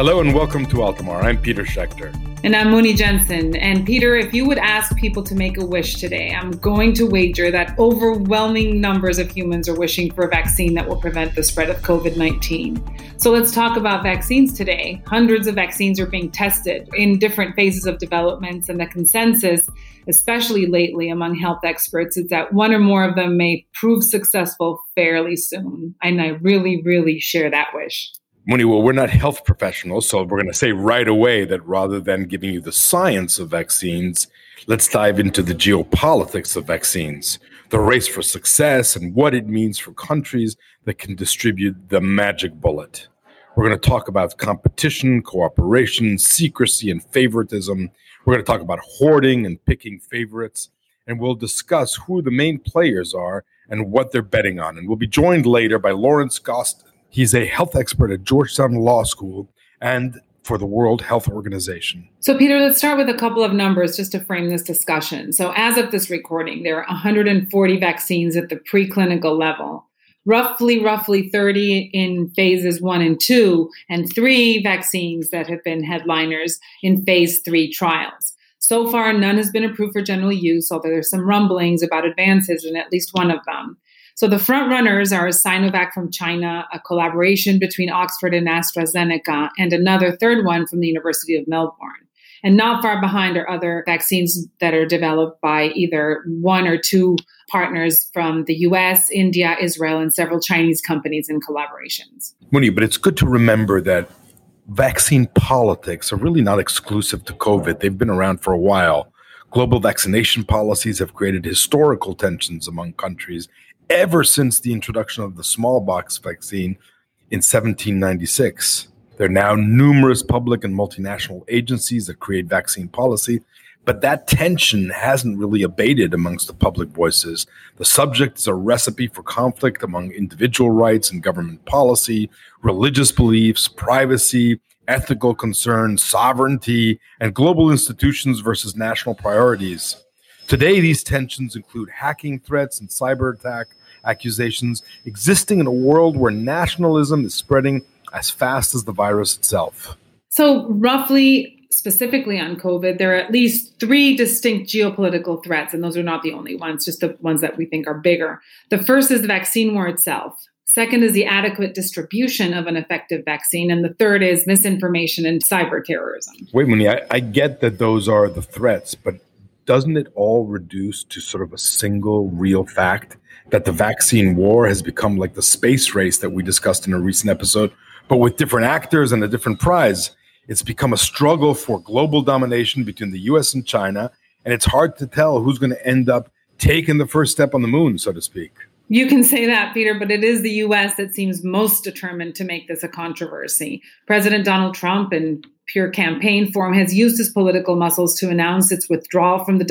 Hello and welcome to Altamar. I'm Peter Schechter. And I'm Muni Jensen. And Peter, if you would ask people to make a wish today, I'm going to wager that overwhelming numbers of humans are wishing for a vaccine that will prevent the spread of COVID 19. So let's talk about vaccines today. Hundreds of vaccines are being tested in different phases of development, and the consensus, especially lately among health experts, is that one or more of them may prove successful fairly soon. And I really, really share that wish. Muni, well, we're not health professionals, so we're going to say right away that rather than giving you the science of vaccines, let's dive into the geopolitics of vaccines, the race for success, and what it means for countries that can distribute the magic bullet. We're going to talk about competition, cooperation, secrecy, and favoritism. We're going to talk about hoarding and picking favorites. And we'll discuss who the main players are and what they're betting on. And we'll be joined later by Lawrence Gostin He's a health expert at Georgetown Law School and for the World Health Organization. So, Peter, let's start with a couple of numbers just to frame this discussion. So, as of this recording, there are 140 vaccines at the preclinical level, roughly, roughly 30 in phases one and two, and three vaccines that have been headliners in phase three trials. So far, none has been approved for general use, although there's some rumblings about advances in at least one of them. So the front runners are a Sinovac from China, a collaboration between Oxford and AstraZeneca, and another third one from the University of Melbourne. And not far behind are other vaccines that are developed by either one or two partners from the US, India, Israel, and several Chinese companies in collaborations. Muni, but it's good to remember that vaccine politics are really not exclusive to COVID. They've been around for a while. Global vaccination policies have created historical tensions among countries ever since the introduction of the smallpox vaccine in 1796. There are now numerous public and multinational agencies that create vaccine policy, but that tension hasn't really abated amongst the public voices. The subject is a recipe for conflict among individual rights and government policy, religious beliefs, privacy, ethical concerns, sovereignty, and global institutions versus national priorities. Today, these tensions include hacking threats and cyber attack, accusations existing in a world where nationalism is spreading as fast as the virus itself. So, roughly, specifically on COVID, there are at least three distinct geopolitical threats, and those are not the only ones, just the ones that we think are bigger. The first is the vaccine war itself. Second is the adequate distribution of an effective vaccine. And the third is misinformation and cyber terrorism. Wait, Muni, I, I get that those are the threats, but doesn't it all reduce to sort of a single real fact that the vaccine war has become like the space race that we discussed in a recent episode, but with different actors and a different prize. It's become a struggle for global domination between the US and China, and it's hard to tell who's going to end up taking the first step on the moon, so to speak. You can say that, Peter, but it is the US that seems most determined to make this a controversy. President Donald Trump, in pure campaign form, has used his political muscles to announce its withdrawal from the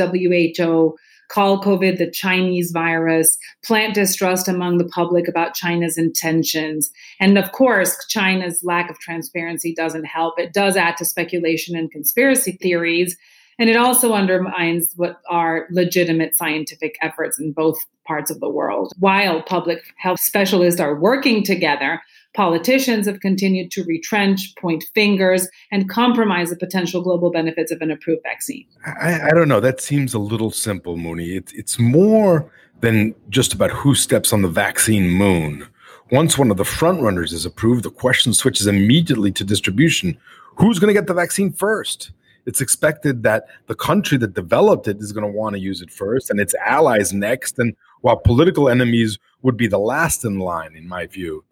WHO call COVID the Chinese virus, plant distrust among the public about China's intentions. And of course, China's lack of transparency doesn't help. It does add to speculation and conspiracy theories. And it also undermines what are legitimate scientific efforts in both parts of the world. While public health specialists are working together, Politicians have continued to retrench, point fingers, and compromise the potential global benefits of an approved vaccine. I, I don't know. That seems a little simple, Muni. It, it's more than just about who steps on the vaccine moon. Once one of the frontrunners is approved, the question switches immediately to distribution. Who's going to get the vaccine first? It's expected that the country that developed it is going to want to use it first and its allies next. And while political enemies would be the last in line, in my view,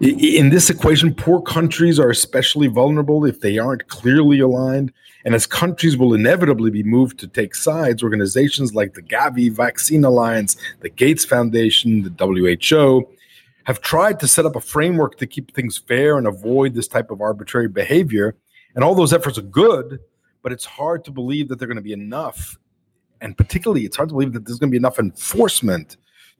in this equation, poor countries are especially vulnerable if they aren't clearly aligned. And as countries will inevitably be moved to take sides, organizations like the Gavi Vaccine Alliance, the Gates Foundation, the WHO have tried to set up a framework to keep things fair and avoid this type of arbitrary behavior. And all those efforts are good, but it's hard to believe that they're going to be enough. And particularly, it's hard to believe that there's going to be enough enforcement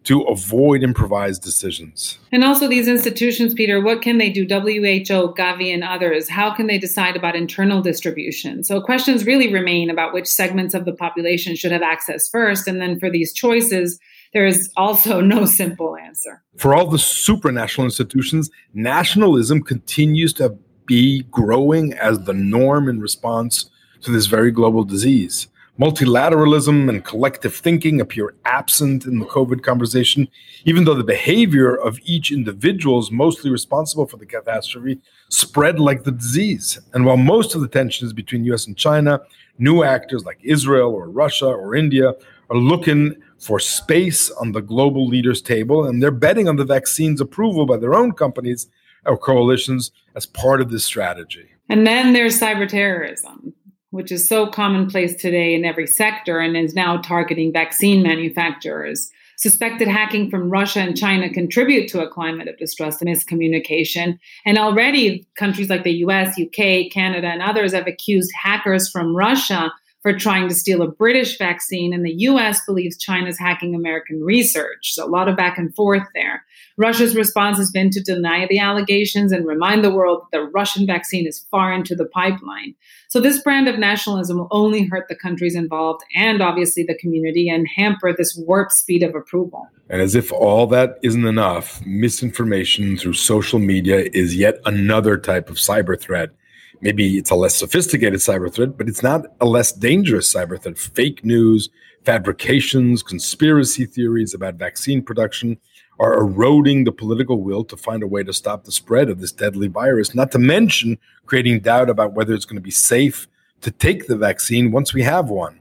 to avoid improvised decisions. And also, these institutions, Peter, what can they do? WHO, Gavi, and others, how can they decide about internal distribution? So, questions really remain about which segments of the population should have access first. And then for these choices, there is also no simple answer. For all the supranational institutions, nationalism continues to be growing as the norm in response to this very global disease. Multilateralism and collective thinking appear absent in the COVID conversation, even though the behavior of each individual is mostly responsible for the catastrophe spread like the disease. And while most of the tensions between US and China, new actors like Israel or Russia or India are looking for space on the global leaders' table, and they're betting on the vaccine's approval by their own companies or coalitions as part of this strategy. And then there's cyber terrorism which is so commonplace today in every sector and is now targeting vaccine manufacturers. Suspected hacking from Russia and China contribute to a climate of distrust and miscommunication. And already, countries like the US, UK, Canada, and others have accused hackers from Russia for trying to steal a British vaccine, and the US believes China's hacking American research. So, a lot of back and forth there. Russia's response has been to deny the allegations and remind the world that the Russian vaccine is far into the pipeline. So, this brand of nationalism will only hurt the countries involved and obviously the community and hamper this warp speed of approval. And as if all that isn't enough, misinformation through social media is yet another type of cyber threat maybe it's a less sophisticated cyber threat, but it's not a less dangerous cyber threat. Fake news, fabrications, conspiracy theories about vaccine production are eroding the political will to find a way to stop the spread of this deadly virus, not to mention creating doubt about whether it's going to be safe to take the vaccine once we have one.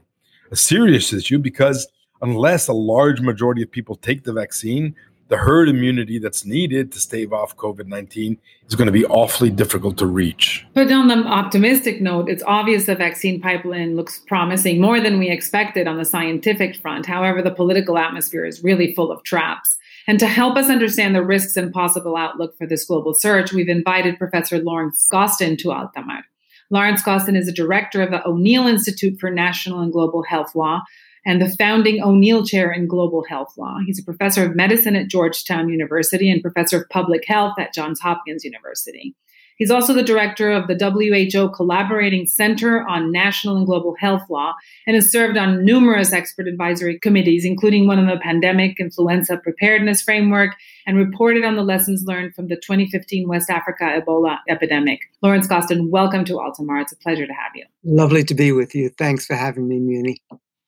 A serious issue because unless a large majority of people take the vaccine, the herd immunity that's needed to stave off COVID 19 is going to be awfully difficult to reach. But on the optimistic note, it's obvious the vaccine pipeline looks promising more than we expected on the scientific front. However, the political atmosphere is really full of traps. And to help us understand the risks and possible outlook for this global surge, we've invited Professor Lawrence Gostin to Altamar. Lawrence Gostin is a director of the O'Neill Institute for National and Global Health Law, and the founding O'Neill Chair in Global Health Law. He's a professor of medicine at Georgetown University and professor of public health at Johns Hopkins University. He's also the director of the WHO Collaborating Center on National and Global Health Law and has served on numerous expert advisory committees, including one on the pandemic influenza preparedness framework, and reported on the lessons learned from the 2015 West Africa Ebola epidemic. Lawrence Gostin, welcome to Altamar. It's a pleasure to have you. Lovely to be with you. Thanks for having me, Muni.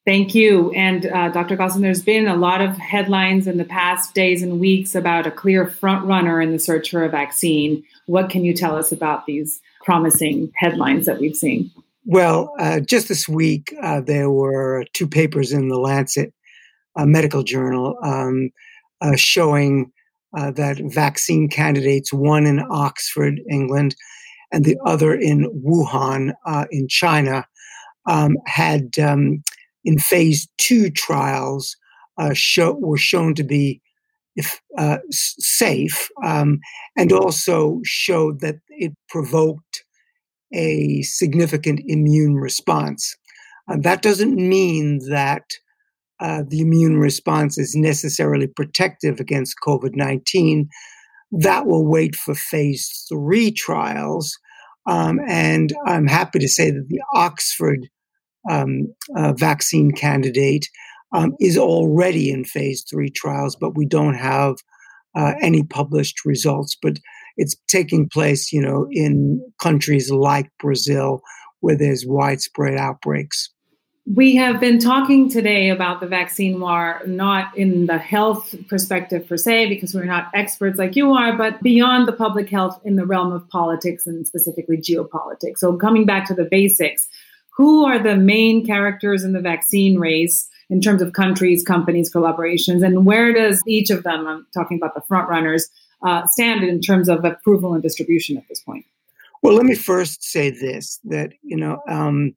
Thank you. And uh, Dr. Gostin, there's been a lot of headlines in the past days and weeks about a clear front runner in the search for a vaccine. What can you tell us about these promising headlines that we've seen? Well, uh, just this week, uh, there were two papers in the Lancet a medical journal um, uh, showing uh, that vaccine candidates, one in Oxford, England, and the other in Wuhan, uh, in China, um, had um, in phase two trials uh, show, were shown to be if, uh, safe um, and also showed that it provoked a significant immune response. Uh, that doesn't mean that uh, the immune response is necessarily protective against COVID 19. That will wait for phase three trials. Um, and I'm happy to say that the Oxford um, uh, vaccine candidate um, is already in phase three trials, but we don't have uh, any published results. But it's taking place, you know, in countries like Brazil where there's widespread outbreaks. We have been talking today about the vaccine war, not in the health perspective per se, because we're not experts like you are, but beyond the public health in the realm of politics and specifically geopolitics. So, coming back to the basics, who are the main characters in the vaccine race in terms of countries, companies, collaborations, and where does each of them, I'm talking about the front runners, uh, stand in terms of approval and distribution at this point? Well, let me first say this that, you know, um,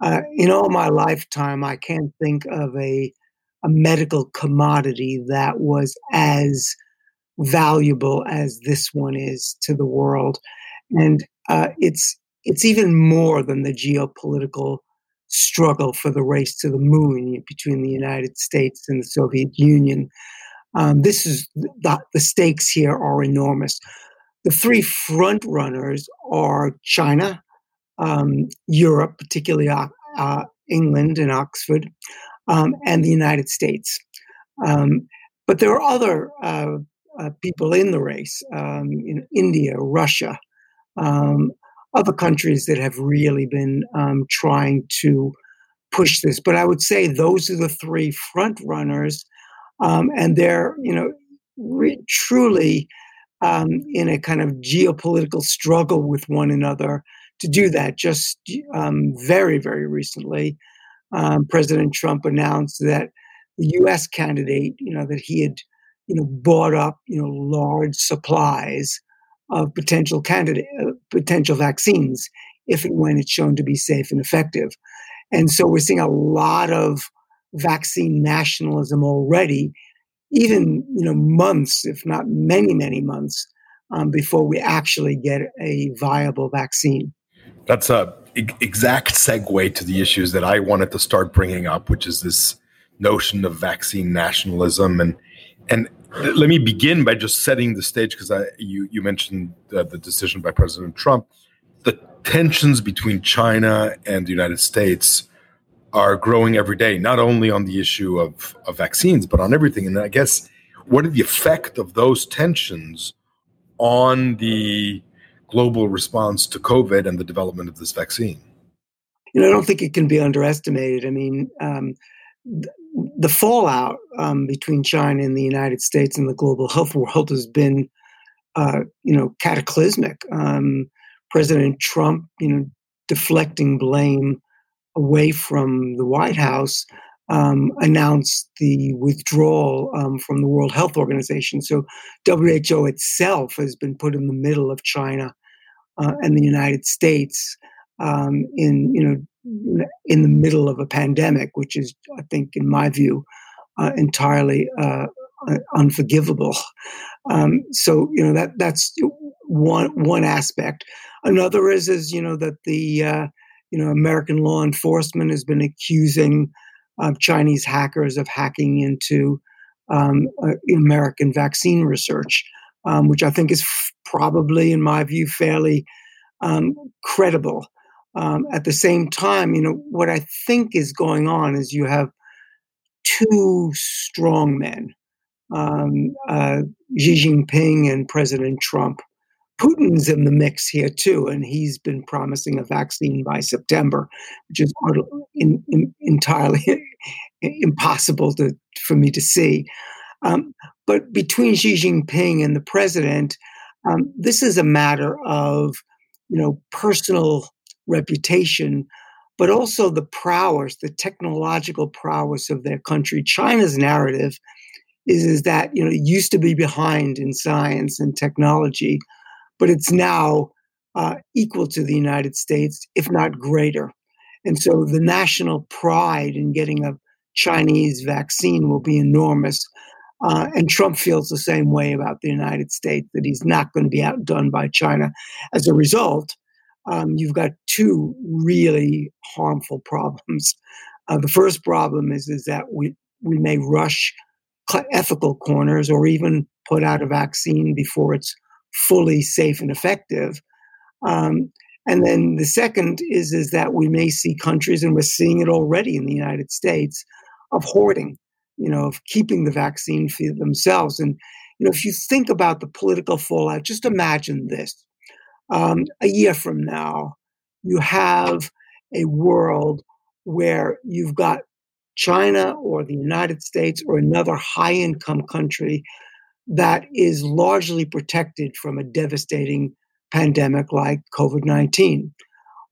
uh, in all my lifetime, I can't think of a, a medical commodity that was as valuable as this one is to the world. And uh, it's it's even more than the geopolitical struggle for the race to the moon between the United States and the Soviet Union. Um, this is the, the stakes here are enormous. The three front runners are China, um, Europe, particularly uh, uh, England and Oxford, um, and the United States. Um, but there are other uh, uh people in the race, um, in India, Russia, um, other countries that have really been um, trying to push this. But I would say those are the three front runners, um, and they're you know re- truly um, in a kind of geopolitical struggle with one another to do that. Just um, very very recently, um, President Trump announced that the U.S. candidate, you know, that he had you know bought up you know large supplies of potential candidate uh, potential vaccines if and when it's shown to be safe and effective. And so we're seeing a lot of vaccine nationalism already, even you know months, if not many, many months, um, before we actually get a viable vaccine. That's a exact segue to the issues that I wanted to start bringing up, which is this notion of vaccine nationalism and and let me begin by just setting the stage because I you you mentioned uh, the decision by President Trump. The tensions between China and the United States are growing every day, not only on the issue of, of vaccines, but on everything. And I guess what are the effect of those tensions on the global response to COVID and the development of this vaccine? You know, I don't think it can be underestimated. I mean, um, the fallout um, between China and the United States and the global health world has been, uh, you know, cataclysmic. Um, President Trump, you know, deflecting blame away from the White House, um, announced the withdrawal um, from the World Health Organization. So WHO itself has been put in the middle of China uh, and the United States um, in, you know, in the middle of a pandemic, which is, I think, in my view, uh, entirely uh, unforgivable. Um, so you know that that's one one aspect. Another is is you know that the uh, you know American law enforcement has been accusing Chinese hackers of hacking into um, uh, American vaccine research, um, which I think is f- probably, in my view, fairly um, credible. Um, at the same time, you know, what I think is going on is you have two strong men, um, uh, Xi Jinping and President Trump. Putin's in the mix here too, and he's been promising a vaccine by September, which is in, in, entirely impossible to, for me to see. Um, but between Xi Jinping and the president, um, this is a matter of you know personal reputation, but also the prowess, the technological prowess of their country. China's narrative is, is that you know it used to be behind in science and technology, but it's now uh, equal to the United States, if not greater. And so the national pride in getting a Chinese vaccine will be enormous. Uh, and Trump feels the same way about the United States, that he's not going to be outdone by China. As a result, um, you've got two really harmful problems. Uh, the first problem is is that we we may rush ethical corners or even put out a vaccine before it's fully safe and effective. Um, and then the second is is that we may see countries, and we're seeing it already in the United States, of hoarding, you know, of keeping the vaccine for themselves. And you know, if you think about the political fallout, just imagine this: um, a year from now, you have a world where you've got China or the United States or another high income country that is largely protected from a devastating pandemic like COVID 19.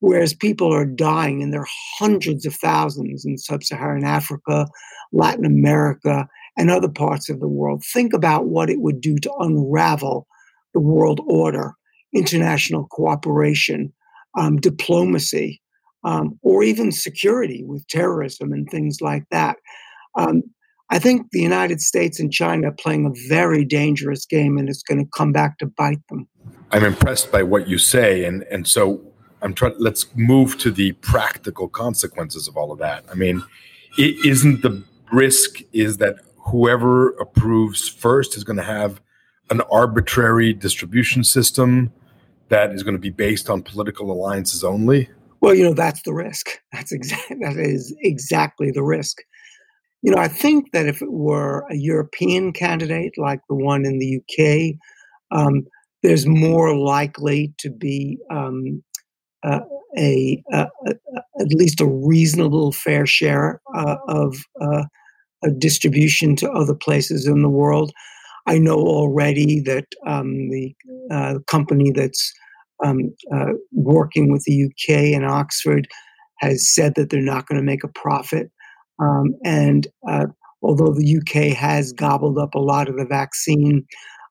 Whereas people are dying, and there are hundreds of thousands in sub Saharan Africa, Latin America, and other parts of the world. Think about what it would do to unravel the world order international cooperation, um, diplomacy, um, or even security with terrorism and things like that. Um, I think the United States and China are playing a very dangerous game, and it's going to come back to bite them. I'm impressed by what you say, and and so I'm trying. Let's move to the practical consequences of all of that. I mean, it isn't the risk is that whoever approves first is going to have an arbitrary distribution system that is going to be based on political alliances only? Well, you know, that's the risk. That's exactly that is exactly the risk. You know, I think that if it were a European candidate like the one in the UK, um, there's more likely to be um, uh, a, at least a reasonable fair share uh, of uh, a distribution to other places in the world. I know already that um, the uh, company that's um, uh, working with the UK and Oxford has said that they're not going to make a profit. Um, and uh, although the UK has gobbled up a lot of the vaccine,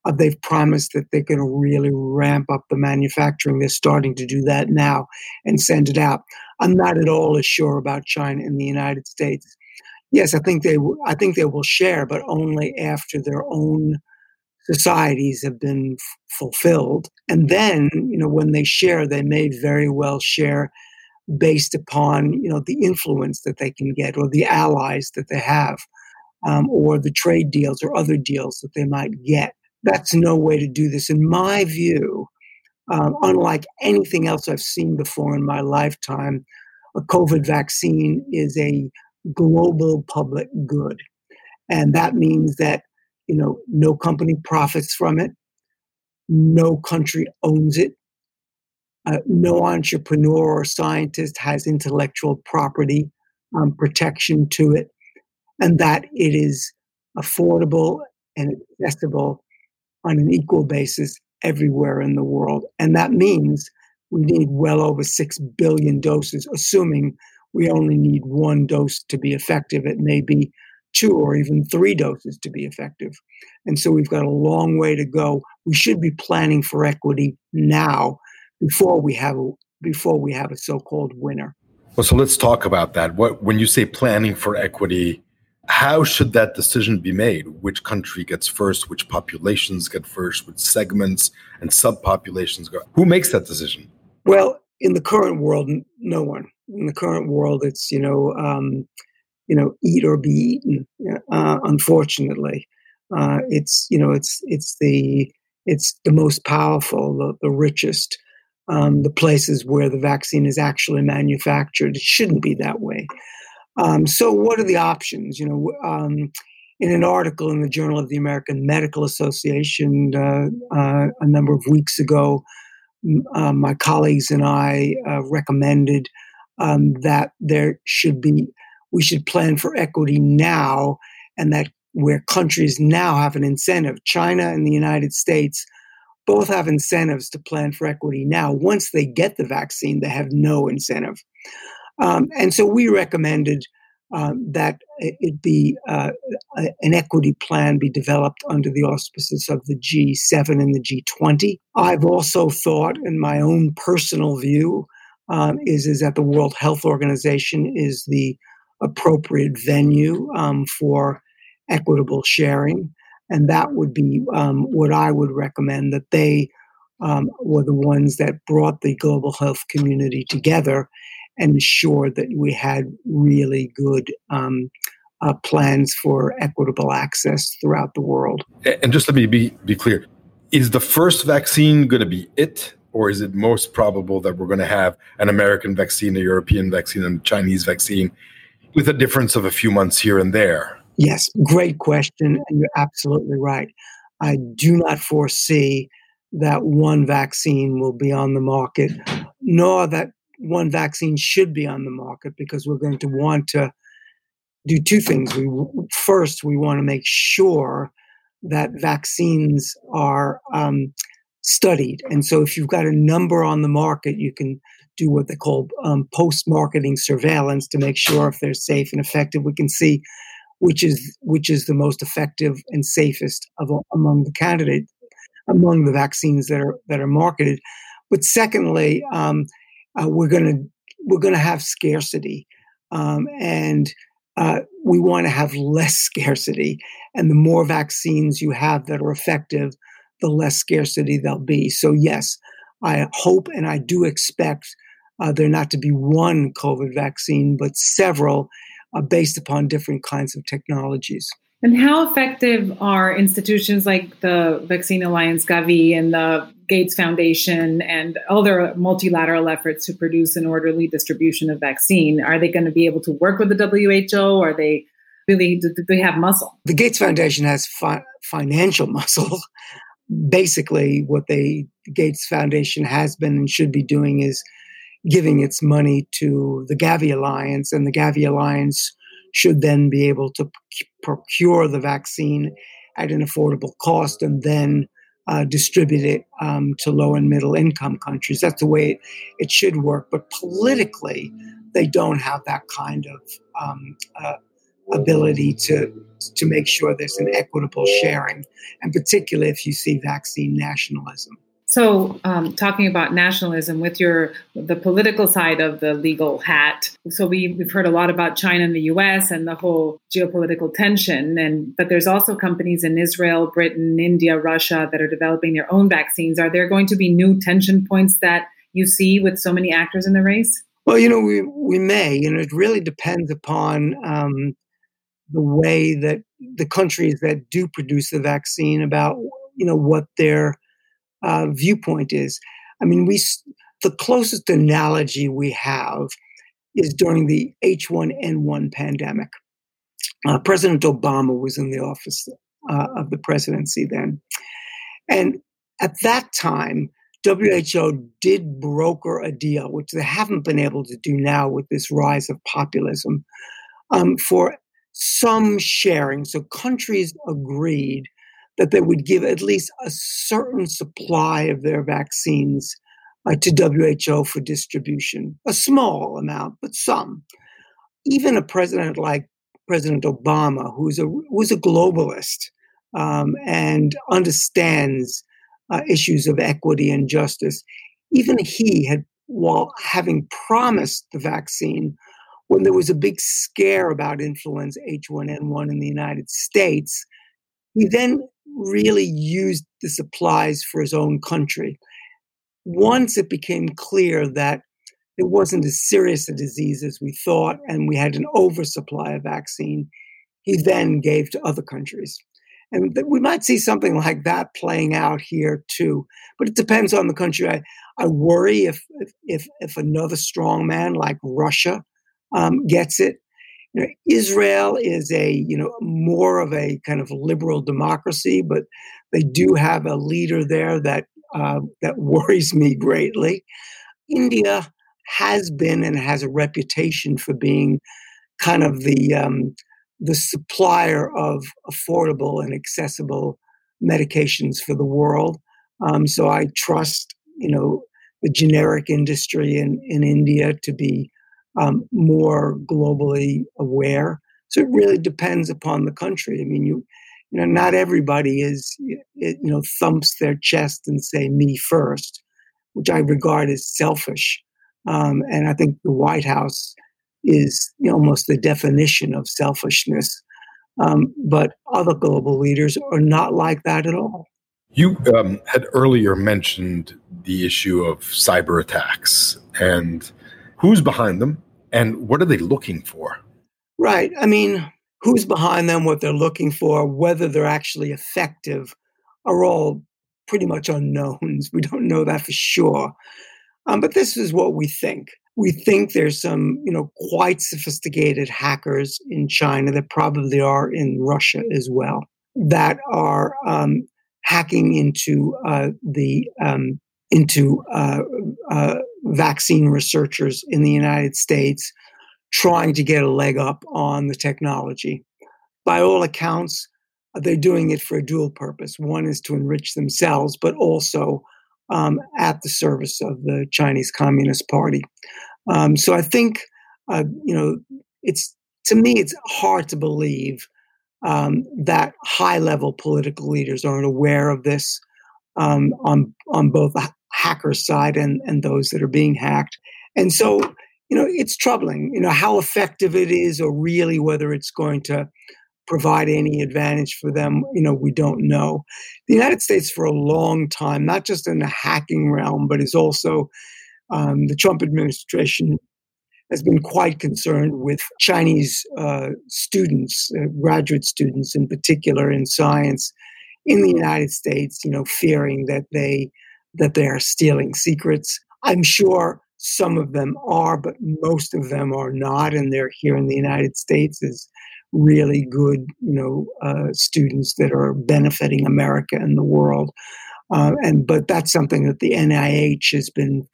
uh, they've promised that they're going to really ramp up the manufacturing. They're starting to do that now and send it out. I'm not at all as sure about China and the United States. Yes, I think they I think they will share, but only after their own societies have been f- fulfilled. And then, you know, when they share, they may very well share based upon you know the influence that they can get or the allies that they have um, or the trade deals or other deals that they might get. That's no way to do this. In my view um, unlike anything else i've seen before in my lifetime a covid vaccine is a global public good. And that means that you know no company profits from it no country owns it uh, no entrepreneur or scientist has intellectual property um, protection to it, and that it is affordable and accessible on an equal basis everywhere in the world. And that means we need well over 6 billion doses, assuming we only need one dose to be effective. It may be two or even three doses to be effective. And so we've got a long way to go. We should be planning for equity now before we have a, before we have a so-called winner. Well, so let's talk about that. What when you say planning for equity, how should that decision be made? Which country gets first? Which populations get first? Which segments and subpopulations go? Who makes that decision? Well, in the current world, no one. In the current world, it's you know, um, you know, eat or be eaten. Uh, unfortunately, uh, it's you know, it's it's the it's the most powerful, the, the richest, um, the places where the vaccine is actually manufactured. It shouldn't be that way. Um, so, what are the options? You know, um, in an article in the Journal of the American Medical Association uh, uh, a number of weeks ago, uh, my colleagues and I uh, recommended um, that there should be we should plan for equity now, and that where countries now have an incentive, China and the United States both have incentives to plan for equity now. Once they get the vaccine, they have no incentive. Um, and so we recommended um, that it be uh, an equity plan be developed under the auspices of the G7 and the G20. I've also thought, in my own personal view, um, is, is that the World Health Organization is the appropriate venue um, for equitable sharing and that would be um, what I would recommend that they um, were the ones that brought the global health community together and ensured that we had really good um, uh, plans for equitable access throughout the world. And just let me be, be clear is the first vaccine going to be it? Or is it most probable that we're going to have an American vaccine, a European vaccine, and a Chinese vaccine with a difference of a few months here and there? Yes, great question. And you're absolutely right. I do not foresee that one vaccine will be on the market, nor that one vaccine should be on the market because we're going to want to do two things. We first we want to make sure that vaccines are um, studied, and so if you've got a number on the market, you can do what they call um, post-marketing surveillance to make sure if they're safe and effective. We can see which is which is the most effective and safest of among the candidates among the vaccines that are that are marketed. But secondly, um, uh, we're going to we're going to have scarcity, um, and uh, we want to have less scarcity. And the more vaccines you have that are effective, the less scarcity there'll be. So yes, I hope and I do expect uh, there not to be one COVID vaccine, but several, uh, based upon different kinds of technologies. And how effective are institutions like the Vaccine Alliance Gavi and the Gates Foundation and other multilateral efforts to produce an orderly distribution of vaccine? Are they going to be able to work with the WHO? Are they really, do they have muscle? The Gates Foundation has fi- financial muscle. Basically, what they, the Gates Foundation has been and should be doing is giving its money to the Gavi Alliance, and the Gavi Alliance should then be able to procure the vaccine at an affordable cost and then uh, distribute it um, to low and middle income countries. That's the way it, it, should work. But politically, they don't have that kind of um, uh, ability to to make sure there's an equitable sharing, and particularly if you see vaccine nationalism. So, um, talking about nationalism with your the political side of the legal hat. So we, we've heard a lot about China and the U.S. and the whole geopolitical tension, and but there's also companies in Israel, Britain, India, Russia that are developing their own vaccines. Are there going to be new tension points that you see with so many actors in the race? Well, you know, we we may. You know, it really depends upon um, the way that the countries that do produce the vaccine about you know what their uh, viewpoint is. I mean, we the closest analogy we have is during the H1N1 pandemic. Uh, President Obama was in the office uh, of the presidency then. And at that time, WHO did broker a deal, which they haven't been able to do now with this rise of populism, um, for some sharing. So countries agreed that they would give at least a certain supply of their vaccines uh, to WHO for distribution, a small amount, but some. Even a president like President Obama, who's a who's a globalist um, and understands uh, issues of equity and justice, even he had, while having promised the vaccine, when there was a big scare about influenza H1N1 in the United States, he then really used the supplies for his own country. Once it became clear that it wasn't as serious a disease as we thought, and we had an oversupply of vaccine, he then gave to other countries. And we might see something like that playing out here too, but it depends on the country. I, I worry if, if if another strong man like Russia um, gets it, you know, Israel is a you know more of a kind of liberal democracy, but they do have a leader there that uh, that worries me greatly. India has been and has a reputation for being kind of the um, the supplier of affordable and accessible medications for the world. Um, so I trust you know the generic industry in, in India to be um, more globally aware. So it really depends upon the country. I mean, you you know, not everybody is you know thumps their chest and say me first, which I regard as selfish. Um, and I think the White House is you know, almost the definition of selfishness. Um, but other global leaders are not like that at all. You um, had earlier mentioned the issue of cyber attacks and who's behind them and what are they looking for? Right. I mean, who's behind them, what they're looking for, whether they're actually effective are all pretty much unknowns. We don't know that for sure. Um, but this is what we think. We think there's some, you know, quite sophisticated hackers in China that probably are in Russia as well that are um, hacking into uh, the um, into uh, uh, vaccine researchers in the United States trying to get a leg up on the technology. By all accounts, they're doing it for a dual purpose. One is to enrich themselves, but also um, at the service of the Chinese Communist Party. Um, so I think, uh, you know, it's to me, it's hard to believe um, that high level political leaders aren't aware of this um, on on both hacker side and, and those that are being hacked. And so, you know, it's troubling, you know, how effective it is or really whether it's going to provide any advantage for them, you know, we don't know. The United States for a long time, not just in the hacking realm, but is also um, the Trump administration has been quite concerned with Chinese uh, students, uh, graduate students in particular in science in the United States, you know, fearing that they that they are stealing secrets. I'm sure some of them are, but most of them are not, and they're here in the United States as really good, you know, uh, students that are benefiting America and the world. Uh, and but that's something that the NIH has been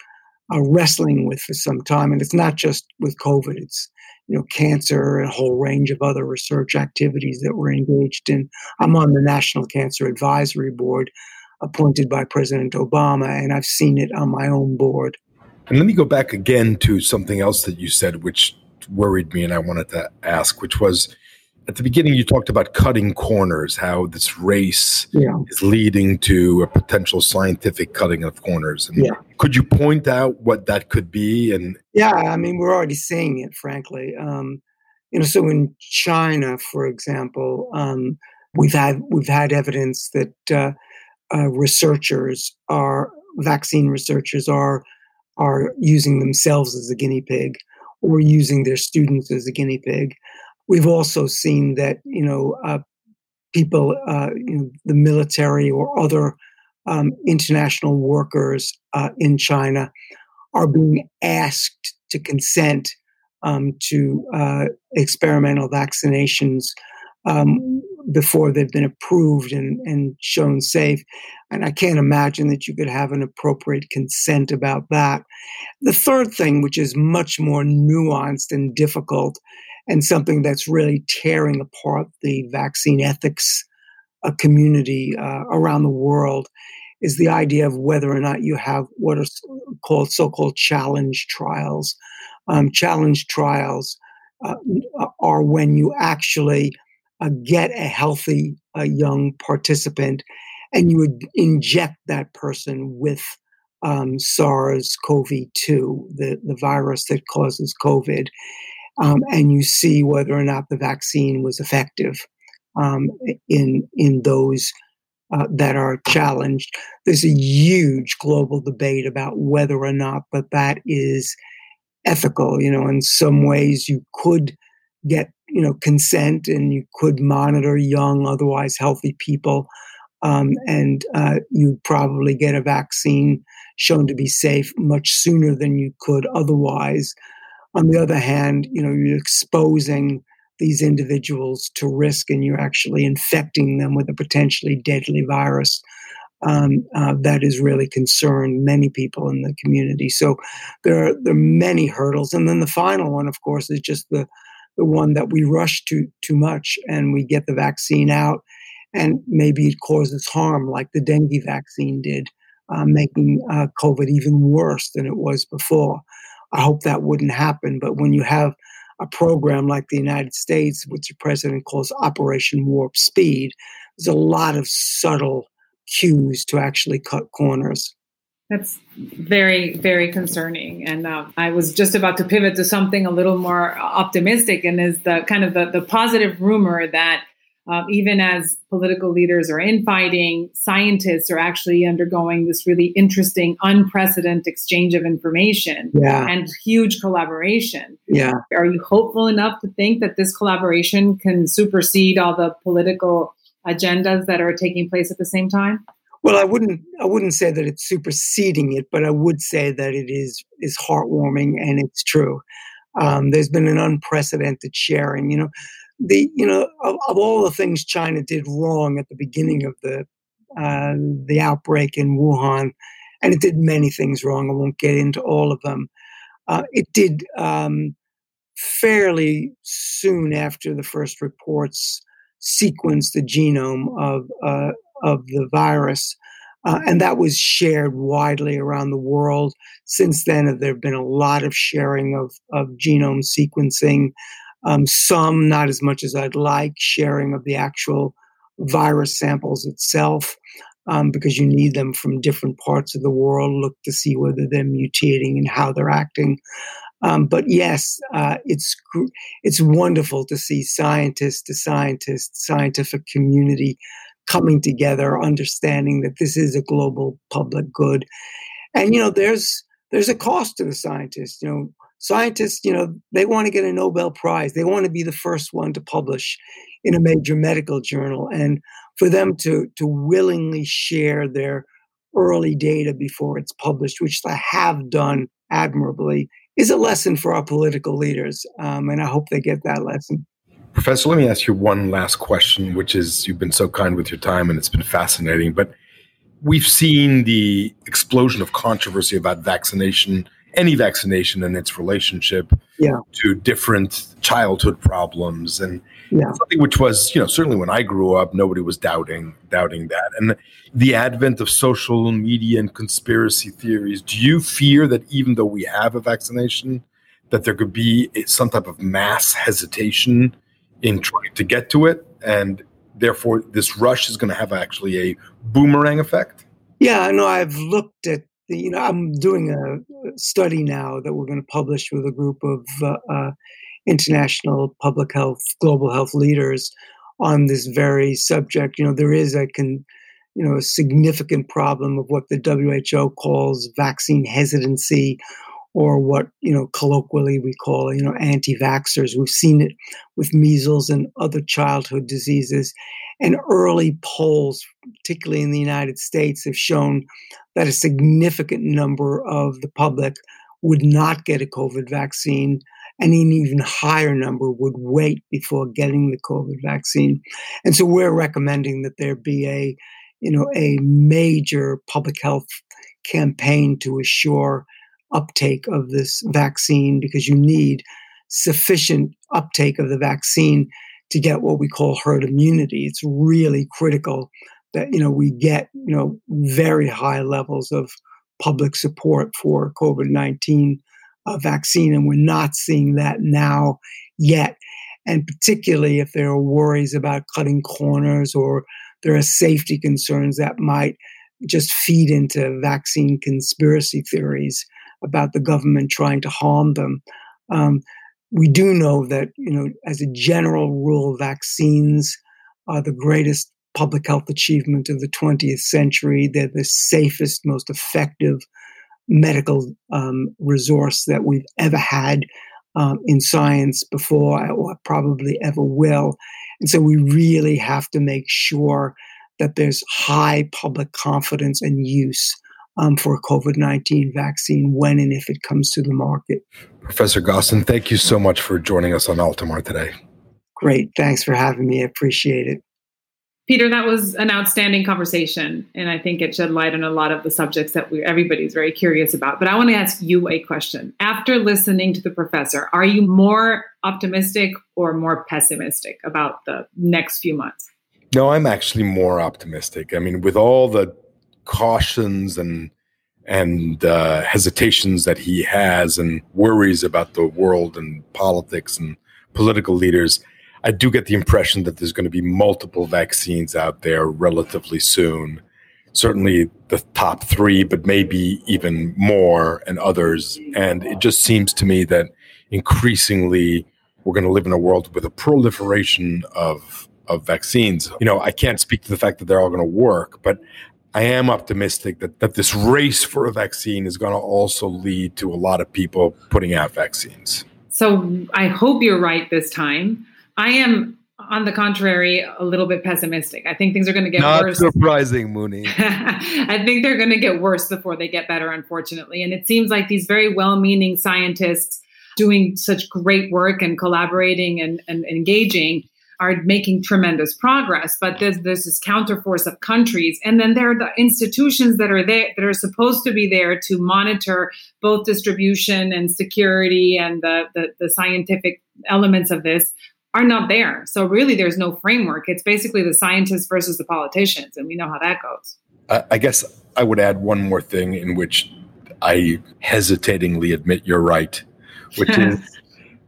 uh, wrestling with for some time. And it's not just with COVID; it's you know cancer and a whole range of other research activities that we're engaged in. I'm on the National Cancer Advisory Board, appointed by President Obama, and I've seen it on my own board. And let me go back again to something else that you said, which worried me, and I wanted to ask, which was at the beginning you talked about cutting corners how this race yeah. is leading to a potential scientific cutting of corners and yeah. could you point out what that could be and yeah i mean we're already seeing it frankly um, you know so in china for example um, we've had we've had evidence that uh, uh, researchers are vaccine researchers are are using themselves as a guinea pig or using their students as a guinea pig. We've also seen that you know uh, people, uh, you know, the military or other um, international workers uh, in China are being asked to consent um, to uh, experimental vaccinations um, before they've been approved and, and shown safe. And I can't imagine that you could have an appropriate consent about that. The third thing, which is much more nuanced and difficult, and something that's really tearing apart the vaccine ethics uh, community uh, around the world is the idea of whether or not you have what are called so-called challenge trials. Um, challenge trials uh, are when you actually uh, get a healthy young participant and you would inject that person with um, SARS-CoV-2, the, the virus that causes COVID um, and you see whether or not the vaccine was effective um, in in those uh, that are challenged. There's a huge global debate about whether or not, but that is ethical. You know, in some ways, you could get you know consent and you could monitor young, otherwise healthy people, um, and uh, you probably get a vaccine shown to be safe much sooner than you could otherwise. On the other hand, you know, you're exposing these individuals to risk and you're actually infecting them with a potentially deadly virus um, uh, that has really concerned many people in the community. So there are, there are many hurdles. And then the final one, of course, is just the, the one that we rush to too much and we get the vaccine out and maybe it causes harm like the dengue vaccine did, uh, making uh, COVID even worse than it was before. I hope that wouldn't happen. But when you have a program like the United States, which the president calls Operation Warp Speed, there's a lot of subtle cues to actually cut corners. That's very, very concerning. And uh, I was just about to pivot to something a little more optimistic, and is the kind of the, the positive rumor that um, even as political leaders are infighting, scientists are actually undergoing this really interesting, unprecedented exchange of information yeah. and huge collaboration. Yeah. Are you hopeful enough to think that this collaboration can supersede all the political agendas that are taking place at the same time? Well, I wouldn't. I wouldn't say that it's superseding it, but I would say that it is is heartwarming and it's true. Um, there's been an unprecedented sharing. You know, the you know of, of, all the things China did wrong at the beginning of the uh, the outbreak in Wuhan, and it did many things wrong. I won't get into all of them. Uh, it did um, fairly soon after the first reports sequence the genome of uh, of the virus. Uh, and that was shared widely around the world. Since then, there have been a lot of sharing of, of genome sequencing. Um, some, not as much as I'd like, sharing of the actual virus samples itself, um, because you need them from different parts of the world, look to see whether they're mutating and how they're acting. Um, but yes, uh, it's it's wonderful to see scientists to scientists, scientific community coming together, understanding that this is a global public good. And you know, there's there's a cost to the scientists. You know, scientists, you know, they want to get a Nobel Prize. They want to be the first one to publish in a major medical journal. And for them to, to willingly share their early data before it's published, which they have done admirably, is a lesson for our political leaders. Um, and I hope they get that lesson. Professor, let me ask you one last question, which is you've been so kind with your time and it's been fascinating. But we've seen the explosion of controversy about vaccination any vaccination and its relationship yeah. to different childhood problems and yeah. something which was you know certainly when i grew up nobody was doubting doubting that and the advent of social media and conspiracy theories do you fear that even though we have a vaccination that there could be some type of mass hesitation in trying to get to it and therefore this rush is going to have actually a boomerang effect? Yeah no i've looked at the, you know i'm doing a study now that we're going to publish with a group of uh, uh, international public health global health leaders on this very subject. You know there is a can you know a significant problem of what the WHO calls vaccine hesitancy or what you know colloquially we call you know anti-vaxxers. We've seen it with measles and other childhood diseases, and early polls, particularly in the United States, have shown that a significant number of the public would not get a COVID vaccine, and an even higher number would wait before getting the COVID vaccine. And so we're recommending that there be a you know a major public health campaign to assure uptake of this vaccine because you need sufficient uptake of the vaccine to get what we call herd immunity. It's really critical that you know we get you know very high levels of public support for COVID nineteen uh, vaccine, and we're not seeing that now yet. And particularly if there are worries about cutting corners or there are safety concerns that might just feed into vaccine conspiracy theories about the government trying to harm them. Um, we do know that, you know, as a general rule, vaccines are the greatest public health achievement of the 20th century. They're the safest, most effective medical um, resource that we've ever had um, in science before, or probably ever will. And so we really have to make sure that there's high public confidence and use um, for a COVID 19 vaccine when and if it comes to the market. Professor Gostin, thank you so much for joining us on Altamar today. Great. Thanks for having me. I appreciate it. Peter, that was an outstanding conversation, and I think it shed light on a lot of the subjects that we, everybody's very curious about. But I want to ask you a question. After listening to the professor, are you more optimistic or more pessimistic about the next few months? No, I'm actually more optimistic. I mean, with all the cautions and and uh, hesitations that he has and worries about the world and politics and political leaders, I do get the impression that there's going to be multiple vaccines out there relatively soon. Certainly the top three, but maybe even more and others. And it just seems to me that increasingly we're going to live in a world with a proliferation of of vaccines. You know, I can't speak to the fact that they're all going to work, but I am optimistic that, that this race for a vaccine is going to also lead to a lot of people putting out vaccines. So I hope you're right this time. I am, on the contrary, a little bit pessimistic. I think things are going to get worse. Not worse. surprising, Muni. I think they're going to get worse before they get better, unfortunately. And it seems like these very well meaning scientists doing such great work and collaborating and, and engaging are making tremendous progress, but there's, there's this counterforce of countries, and then there are the institutions that are there that are supposed to be there to monitor both distribution and security and the, the, the scientific elements of this are not there. So really, there's no framework. It's basically the scientists versus the politicians, and we know how that goes. I guess I would add one more thing in which I hesitatingly admit you're right, which is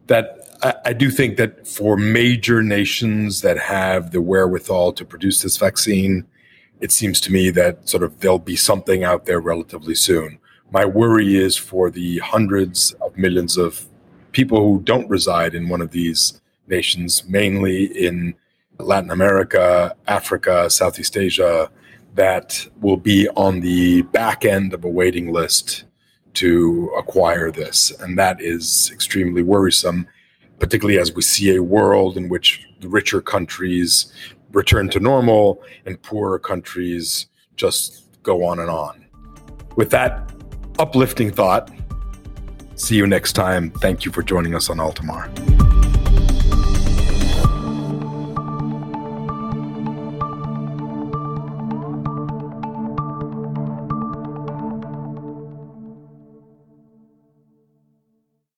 that I, I do think that for major nations that have the wherewithal to produce this vaccine, it seems to me that sort of there'll be something out there relatively soon. My worry is for the hundreds of millions of people who don't reside in one of these nations, mainly in Latin America, Africa, Southeast Asia, that will be on the back end of a waiting list to acquire this. And that is extremely worrisome particularly as we see a world in which the richer countries return to normal and poorer countries just go on and on. With that uplifting thought, see you next time. Thank you for joining us on Altamar.